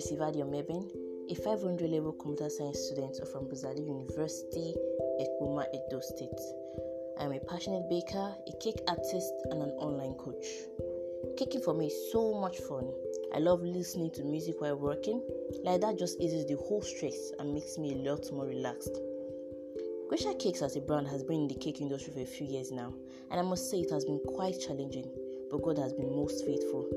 Gracie Vadio a 500 level computer science student from Buzali University, Ekpoma, Edo State. I am a passionate baker, a cake artist, and an online coach. Caking for me is so much fun. I love listening to music while working. Like that just eases the whole stress and makes me a lot more relaxed. Grisha Cakes as a brand has been in the cake industry for a few years now, and I must say it has been quite challenging, but God has been most faithful.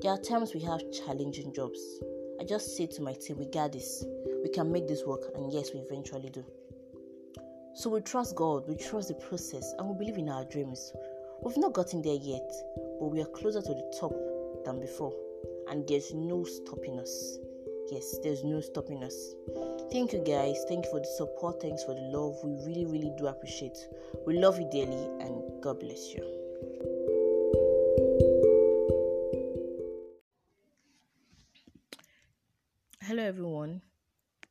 There are times we have challenging jobs. I just say to my team, we got this. We can make this work, and yes, we eventually do. So we trust God, we trust the process, and we believe in our dreams. We've not gotten there yet, but we are closer to the top than before, and there's no stopping us. Yes, there's no stopping us. Thank you guys. Thank you for the support. Thanks for the love. We really, really do appreciate. We love you dearly, and God bless you.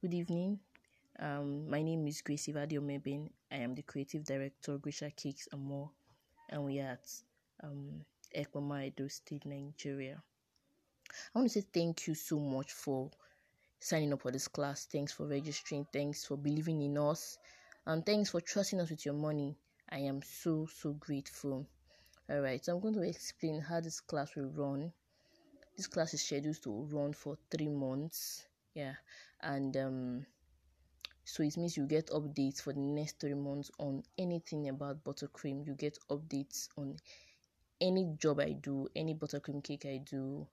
Good evening. Um, my name is Gracie Vadio Mebin. I am the creative director Grisha Cakes and more, and we are at um, Ekpoma Edo State, Nigeria. I want to say thank you so much for signing up for this class. Thanks for registering. Thanks for believing in us, and thanks for trusting us with your money. I am so so grateful. All right, so I'm going to explain how this class will run. This class is scheduled to run for three months. Yeah, and um, so it means you get updates for the next three months on anything about buttercream. You get updates on any job I do, any buttercream cake I do.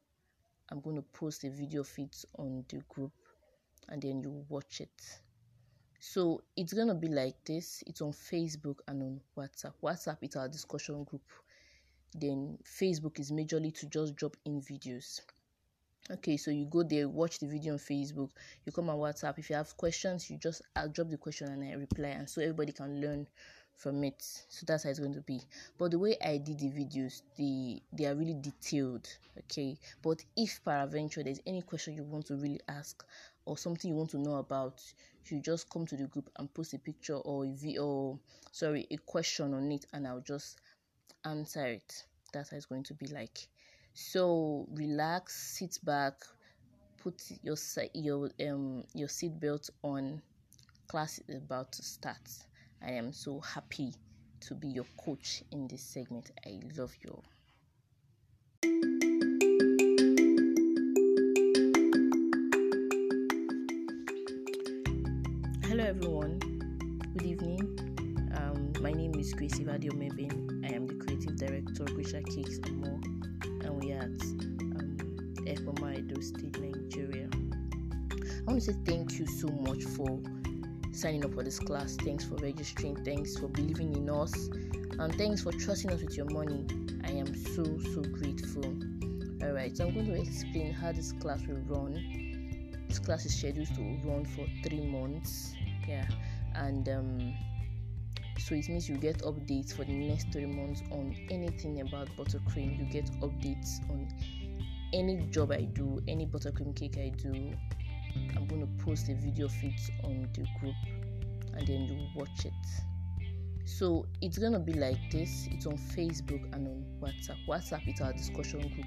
I'm going to post a video of it on the group and then you watch it. So it's gonna be like this. It's on Facebook and on WhatsApp. WhatsApp is our discussion group. Then Facebook is majorly to just drop in videos. Okay, so you go there, watch the video on Facebook. You come on WhatsApp. If you have questions, you just I'll drop the question and I reply, and so everybody can learn from it. So that's how it's going to be. But the way I did the videos, the they are really detailed. Okay, but if peradventure there's any question you want to really ask or something you want to know about, you just come to the group and post a picture or a video, sorry, a question on it, and I'll just answer it. That's how it's going to be like. So relax, sit back, put your your um your seatbelt on. Class is about to start. I am so happy to be your coach in this segment. I love you. Hello, everyone. Good evening. Um, my name is Gracie Vadio Mebin. I am the creative director of Grisha Cakes and more, are at um, Ekpoma Edo State, Nigeria. I want to say thank you so much for signing up for this class. Thanks for registering. Thanks for believing in us. And thanks for trusting us with your money. I am so, so grateful. Alright, so I'm going to explain how this class will run. This class is scheduled to run for three months. Yeah, and um, so it means you get updates for the next three months on anything about buttercream. You get updates on any job I do, any buttercream cake I do, I'm going to post a video of it on the group and then you watch it. So it's gonna be like this. It's on Facebook and on WhatsApp. WhatsApp is our discussion group.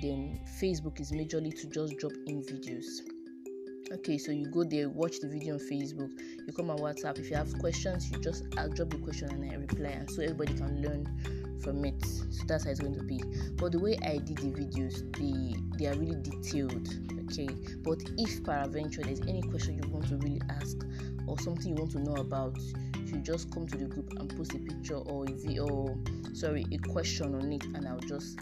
Then Facebook is majorly to just drop in videos. Okay, so you go there, watch the video on Facebook. You come on WhatsApp. If you have questions, you just I'll drop the question and I reply, and so everybody can learn from it. So that's how it's going to be. But the way I did the videos, they they are really detailed okay but if peradventure there's any question you want to really ask or something you want to know about you just come to the group and post a picture or a video sorry a question on it and i'll just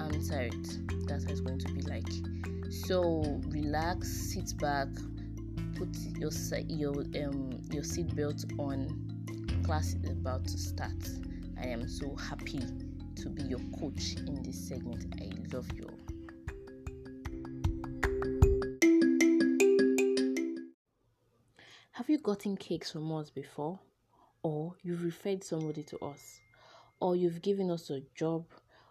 answer it that's how it's going to be like so relax sit back put your your um your seatbelt on class is about to start i am so happy to be your coach in this segment i love you Have you gotten cakes from us before? Or you've referred somebody to us? Or you've given us a job?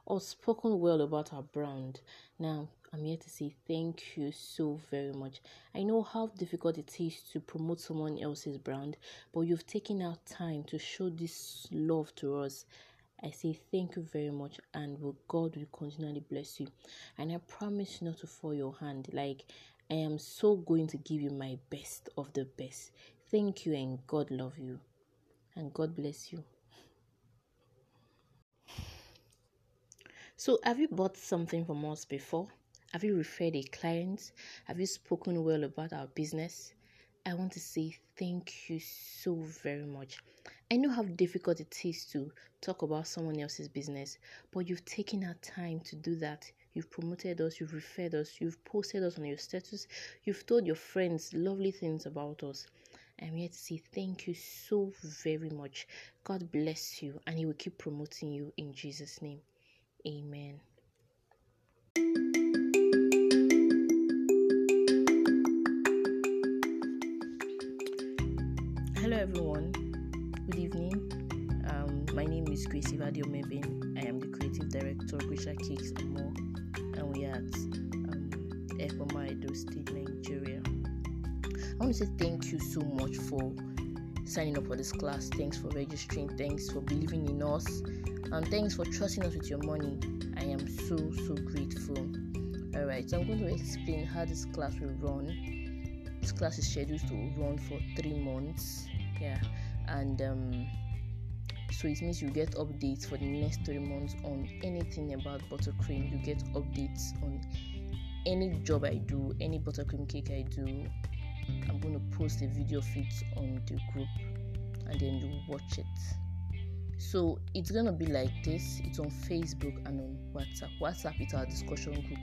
Or spoken well about our brand? Now, I'm here to say thank you so very much. I know how difficult it is to promote someone else's brand, but you've taken out time to show this love to us. I say thank you very much, and God will continually bless you. And I promise not to fall your hand. Like I am so going to give you my best of the best. Thank you, and God love you, and God bless you. So, have you bought something from us before? Have you referred a client? Have you spoken well about our business? I want to say thank you so very much. I know how difficult it is to talk about someone else's business, but you've taken our time to do that. You've promoted us, you've referred us, you've posted us on your status, you've told your friends lovely things about us. I'm here to say thank you so very much. God bless you, and He will keep promoting you in Jesus' name. Amen. Everyone. Good evening. Um, my name is Grace Ivadio Mebin. I am the creative director of Grisha Cakes and More, and we are at um, Ekpoma State, Nigeria. I want to say thank you so much for signing up for this class. Thanks for registering. Thanks for believing in us and thanks for trusting us with your money. I am so so grateful. Alright, so I'm going to explain how this class will run. This class is scheduled to run for three months. Yeah, and um, so it means you get updates for the next three months on anything about buttercream. You get updates on any job I do, any buttercream cake I do. I'm going to post a video of it on the group and then you watch it. So it's gonna be like this. It's on Facebook and on WhatsApp. WhatsApp is our discussion group.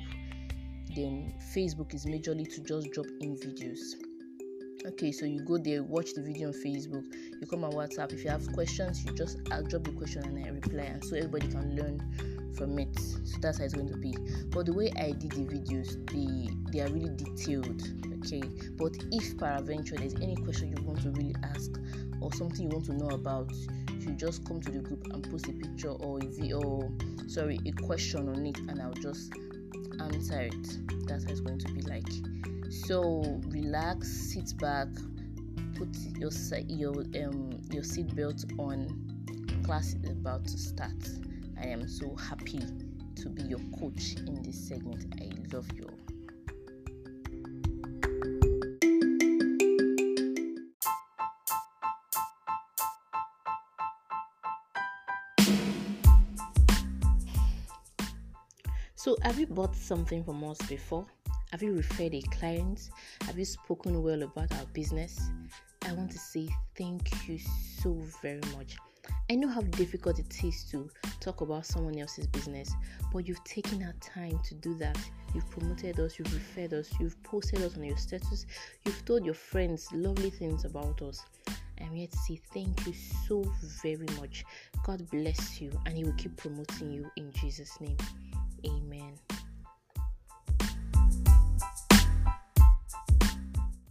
Then Facebook is majorly to just drop in videos. Okay, so you go there, watch the video on Facebook. You come on WhatsApp. If you have questions, you just I'll drop the question and I reply, and so everybody can learn from it. So that's how it's going to be. But the way I did the videos, they they are really detailed. Okay, but if peradventure there's any question you want to really ask or something you want to know about, you just come to the group and post a picture or a video, sorry, a question on it, and I'll just answer it. That's how it's going to be like. So relax, sit back, put your your um your seatbelt on. Class is about to start. I am so happy to be your coach in this segment. I love you. So, have you bought something from us before? Have you referred a client? Have you spoken well about our business? I want to say thank you so very much. I know how difficult it is to talk about someone else's business, but you've taken our time to do that. You've promoted us, you've referred us, you've posted us on your status, you've told your friends lovely things about us. I'm here to say thank you so very much. God bless you, and He will keep promoting you in Jesus' name.